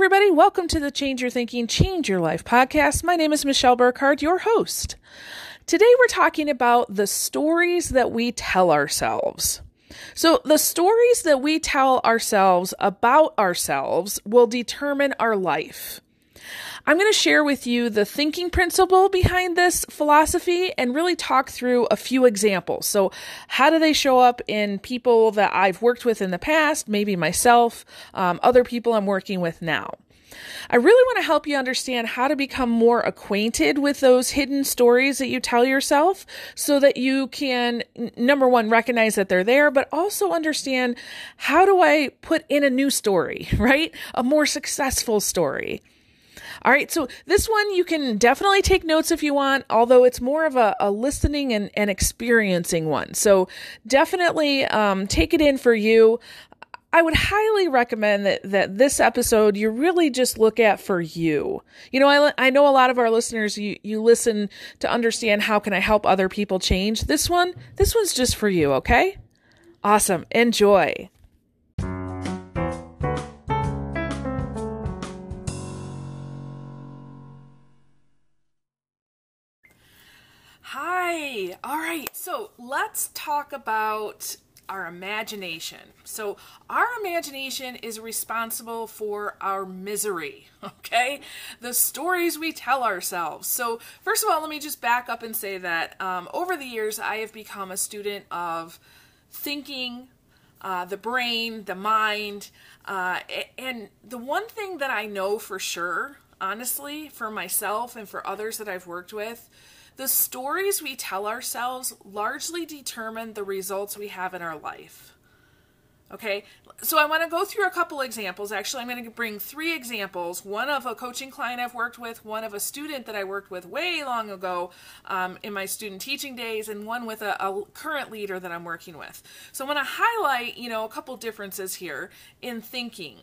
everybody. Welcome to the Change Your Thinking, Change Your Life podcast. My name is Michelle Burkhardt, your host. Today, we're talking about the stories that we tell ourselves. So, the stories that we tell ourselves about ourselves will determine our life. I'm going to share with you the thinking principle behind this philosophy and really talk through a few examples. So, how do they show up in people that I've worked with in the past, maybe myself, um, other people I'm working with now? I really want to help you understand how to become more acquainted with those hidden stories that you tell yourself so that you can, number one, recognize that they're there, but also understand how do I put in a new story, right? A more successful story. All right, so this one you can definitely take notes if you want, although it's more of a, a listening and, and experiencing one. So definitely um, take it in for you. I would highly recommend that, that this episode you really just look at for you. You know, I, I know a lot of our listeners, you, you listen to understand how can I help other people change. This one, this one's just for you, okay? Awesome. Enjoy. Hi. All right. So let's talk about our imagination. So, our imagination is responsible for our misery, okay? The stories we tell ourselves. So, first of all, let me just back up and say that um, over the years, I have become a student of thinking, uh, the brain, the mind. Uh, and the one thing that I know for sure, honestly, for myself and for others that I've worked with, the stories we tell ourselves largely determine the results we have in our life. Okay, so I want to go through a couple examples. Actually, I'm going to bring three examples one of a coaching client I've worked with, one of a student that I worked with way long ago um, in my student teaching days, and one with a, a current leader that I'm working with. So I want to highlight, you know, a couple differences here in thinking.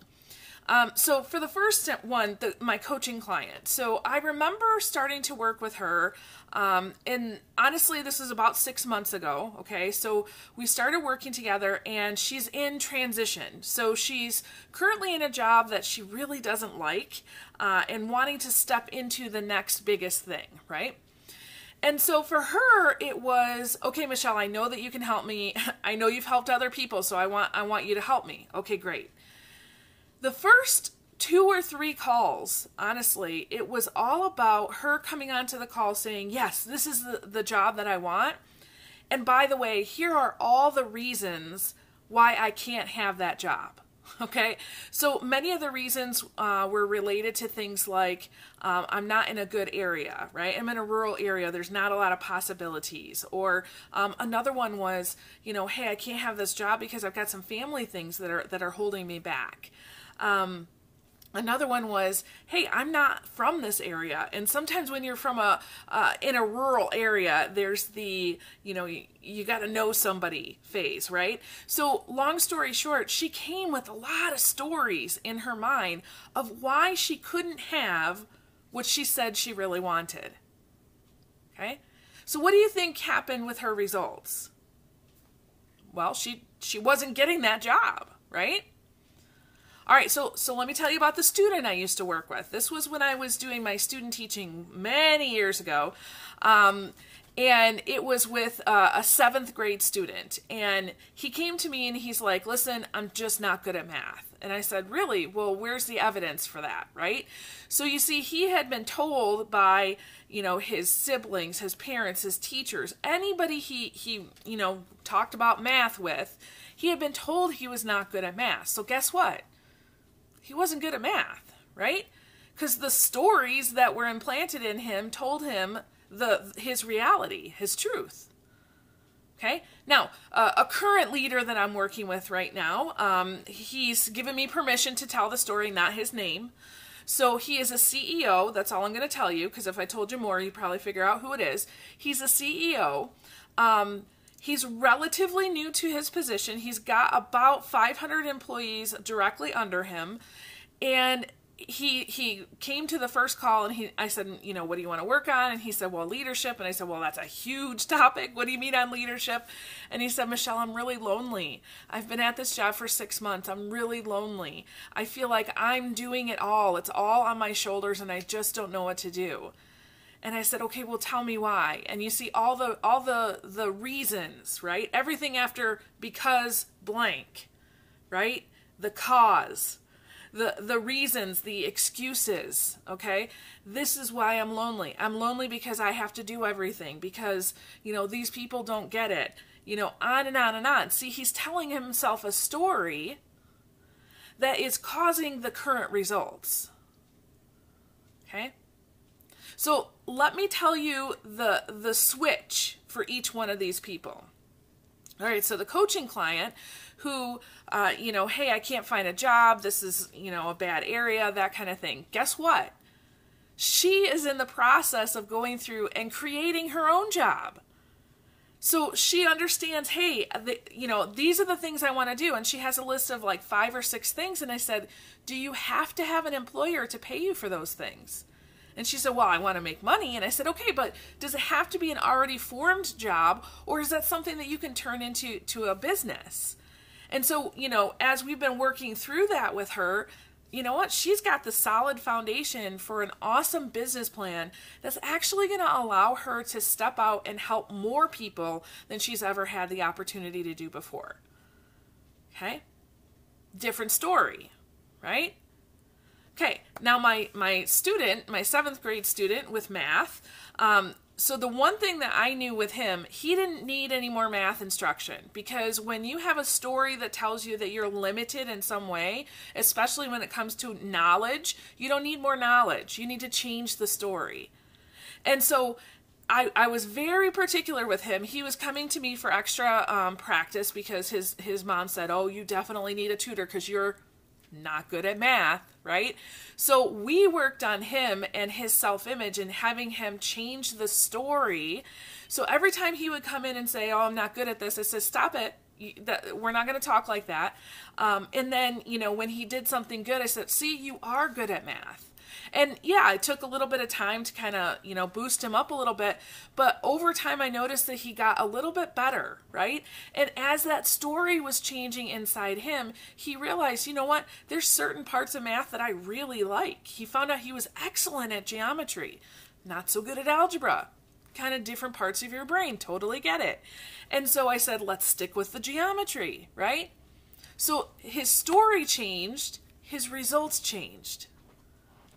Um, so for the first one, the, my coaching client. So I remember starting to work with her, um, and honestly, this was about six months ago. Okay, so we started working together, and she's in transition. So she's currently in a job that she really doesn't like, uh, and wanting to step into the next biggest thing, right? And so for her it was okay Michelle I know that you can help me I know you've helped other people so I want I want you to help me okay great the first two or three calls, honestly, it was all about her coming onto the call saying, Yes, this is the, the job that I want. And by the way, here are all the reasons why I can't have that job. Okay, so many of the reasons uh, were related to things like um, I'm not in a good area, right? I'm in a rural area. There's not a lot of possibilities. Or um, another one was, you know, hey, I can't have this job because I've got some family things that are that are holding me back. Um, Another one was, "Hey, I'm not from this area." And sometimes when you're from a uh, in a rural area, there's the you know you, you got to know somebody phase, right? So, long story short, she came with a lot of stories in her mind of why she couldn't have what she said she really wanted. Okay, so what do you think happened with her results? Well, she she wasn't getting that job, right? All right, so so let me tell you about the student I used to work with. This was when I was doing my student teaching many years ago. Um, and it was with uh, a seventh grade student. And he came to me and he's like, Listen, I'm just not good at math. And I said, Really? Well, where's the evidence for that? Right? So you see, he had been told by, you know, his siblings, his parents, his teachers, anybody he, he, you know, talked about math with, he had been told he was not good at math. So guess what? He wasn't good at math, right? Because the stories that were implanted in him told him the his reality, his truth. Okay. Now, uh, a current leader that I'm working with right now, um, he's given me permission to tell the story, not his name. So he is a CEO. That's all I'm going to tell you, because if I told you more, you'd probably figure out who it is. He's a CEO. Um, He's relatively new to his position. He's got about 500 employees directly under him. And he he came to the first call and he I said, you know, what do you want to work on? And he said, well, leadership. And I said, well, that's a huge topic. What do you mean on leadership? And he said, Michelle, I'm really lonely. I've been at this job for six months. I'm really lonely. I feel like I'm doing it all. It's all on my shoulders, and I just don't know what to do. And I said, okay, well, tell me why. And you see all the all the the reasons, right? Everything after because blank, right? The cause the the reasons, the excuses, okay? This is why I'm lonely. I'm lonely because I have to do everything because, you know, these people don't get it. You know, on and on and on. See, he's telling himself a story that is causing the current results. Okay? So, let me tell you the the switch for each one of these people. All right, so the coaching client who, uh, you know, hey, I can't find a job. This is, you know, a bad area, that kind of thing. Guess what? She is in the process of going through and creating her own job. So she understands, hey, the, you know, these are the things I want to do. And she has a list of like five or six things. And I said, do you have to have an employer to pay you for those things? And she said, Well, I want to make money. And I said, Okay, but does it have to be an already formed job or is that something that you can turn into to a business? And so, you know, as we've been working through that with her, you know what? She's got the solid foundation for an awesome business plan that's actually going to allow her to step out and help more people than she's ever had the opportunity to do before. Okay? Different story, right? Okay, now my my student, my seventh grade student with math, um, so the one thing that I knew with him, he didn't need any more math instruction because when you have a story that tells you that you're limited in some way, especially when it comes to knowledge, you don't need more knowledge. You need to change the story. And so I, I was very particular with him. He was coming to me for extra um, practice because his his mom said, "Oh, you definitely need a tutor because you're not good at math, right? So we worked on him and his self image and having him change the story. So every time he would come in and say, Oh, I'm not good at this, I said, Stop it. We're not going to talk like that. Um, and then, you know, when he did something good, I said, See, you are good at math. And yeah, it took a little bit of time to kind of, you know, boost him up a little bit. But over time, I noticed that he got a little bit better, right? And as that story was changing inside him, he realized, you know what? There's certain parts of math that I really like. He found out he was excellent at geometry, not so good at algebra. Kind of different parts of your brain, totally get it. And so I said, let's stick with the geometry, right? So his story changed, his results changed.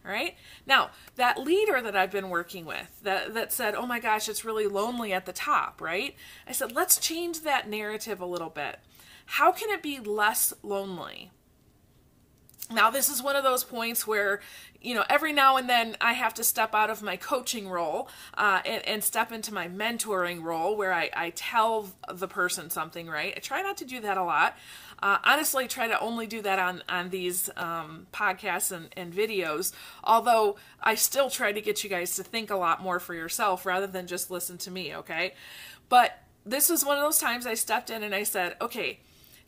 Right. Now, that leader that I've been working with that, that said, oh my gosh, it's really lonely at the top, right? I said, let's change that narrative a little bit. How can it be less lonely? Now, this is one of those points where, you know, every now and then I have to step out of my coaching role uh, and, and, step into my mentoring role where I, I tell the person something, right? I try not to do that a lot. Uh, honestly, try to only do that on, on these um, podcasts and, and videos, although I still try to get you guys to think a lot more for yourself rather than just listen to me, okay? But this was one of those times I stepped in and I said, okay,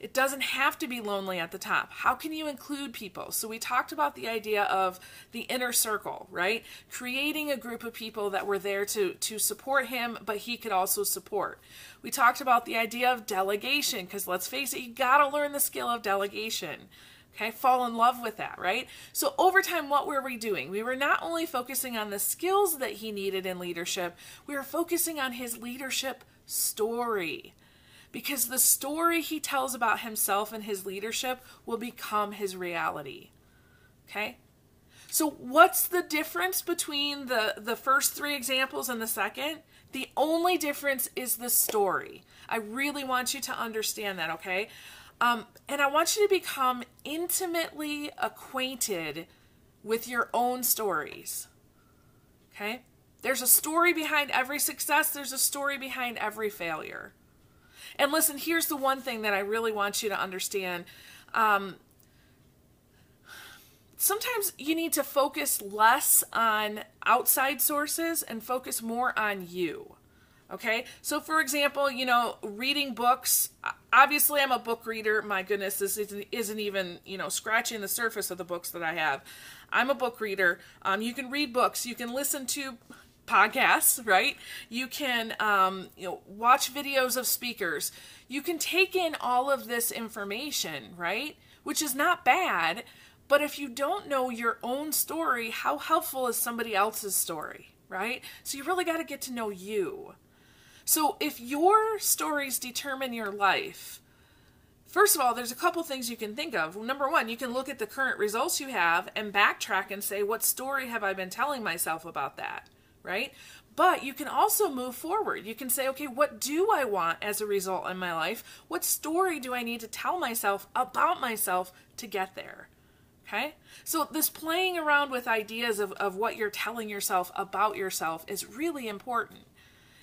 it doesn't have to be lonely at the top. How can you include people? So, we talked about the idea of the inner circle, right? Creating a group of people that were there to, to support him, but he could also support. We talked about the idea of delegation, because let's face it, you got to learn the skill of delegation. Okay, fall in love with that, right? So, over time, what were we doing? We were not only focusing on the skills that he needed in leadership, we were focusing on his leadership story because the story he tells about himself and his leadership will become his reality. Okay? So what's the difference between the the first 3 examples and the second? The only difference is the story. I really want you to understand that, okay? Um, and I want you to become intimately acquainted with your own stories. Okay? There's a story behind every success, there's a story behind every failure. And listen, here's the one thing that I really want you to understand. Um, sometimes you need to focus less on outside sources and focus more on you. Okay, so for example, you know, reading books. Obviously, I'm a book reader. My goodness, this isn't, isn't even, you know, scratching the surface of the books that I have. I'm a book reader. Um, you can read books. You can listen to podcasts, right? You can um, you know watch videos of speakers. You can take in all of this information, right? Which is not bad, but if you don't know your own story, how helpful is somebody else's story, right? So you really got to get to know you. So if your stories determine your life, First of all, there's a couple things you can think of. Number one, you can look at the current results you have and backtrack and say, what story have I been telling myself about that? Right? But you can also move forward. You can say, okay, what do I want as a result in my life? What story do I need to tell myself about myself to get there? Okay? So, this playing around with ideas of, of what you're telling yourself about yourself is really important.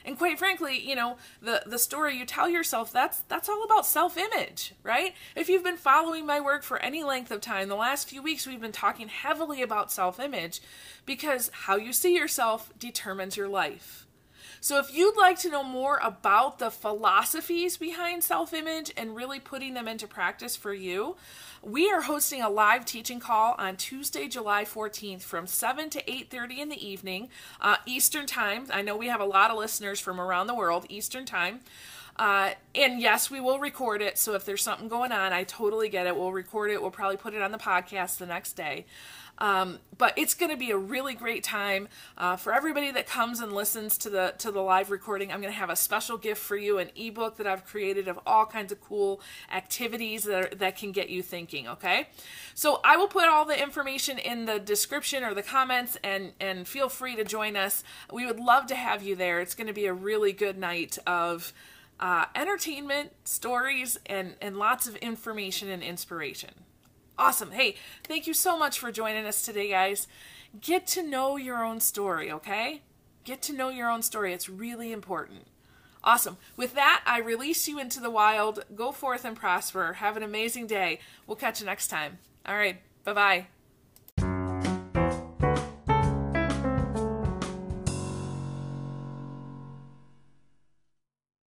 And quite frankly, you know, the the story you tell yourself, that's that's all about self-image, right? If you've been following my work for any length of time, the last few weeks we've been talking heavily about self-image because how you see yourself determines your life. So, if you'd like to know more about the philosophies behind self image and really putting them into practice for you, we are hosting a live teaching call on Tuesday, July 14th from 7 to 8.30 in the evening, uh, Eastern Time. I know we have a lot of listeners from around the world, Eastern Time. Uh, and yes, we will record it. So if there's something going on, I totally get it. We'll record it. We'll probably put it on the podcast the next day. Um, but it's going to be a really great time uh, for everybody that comes and listens to the to the live recording. I'm going to have a special gift for you, an ebook that I've created of all kinds of cool activities that are, that can get you thinking. Okay, so I will put all the information in the description or the comments, and and feel free to join us. We would love to have you there. It's going to be a really good night of. Uh, entertainment, stories, and, and lots of information and inspiration. Awesome. Hey, thank you so much for joining us today, guys. Get to know your own story, okay? Get to know your own story. It's really important. Awesome. With that, I release you into the wild. Go forth and prosper. Have an amazing day. We'll catch you next time. All right. Bye bye.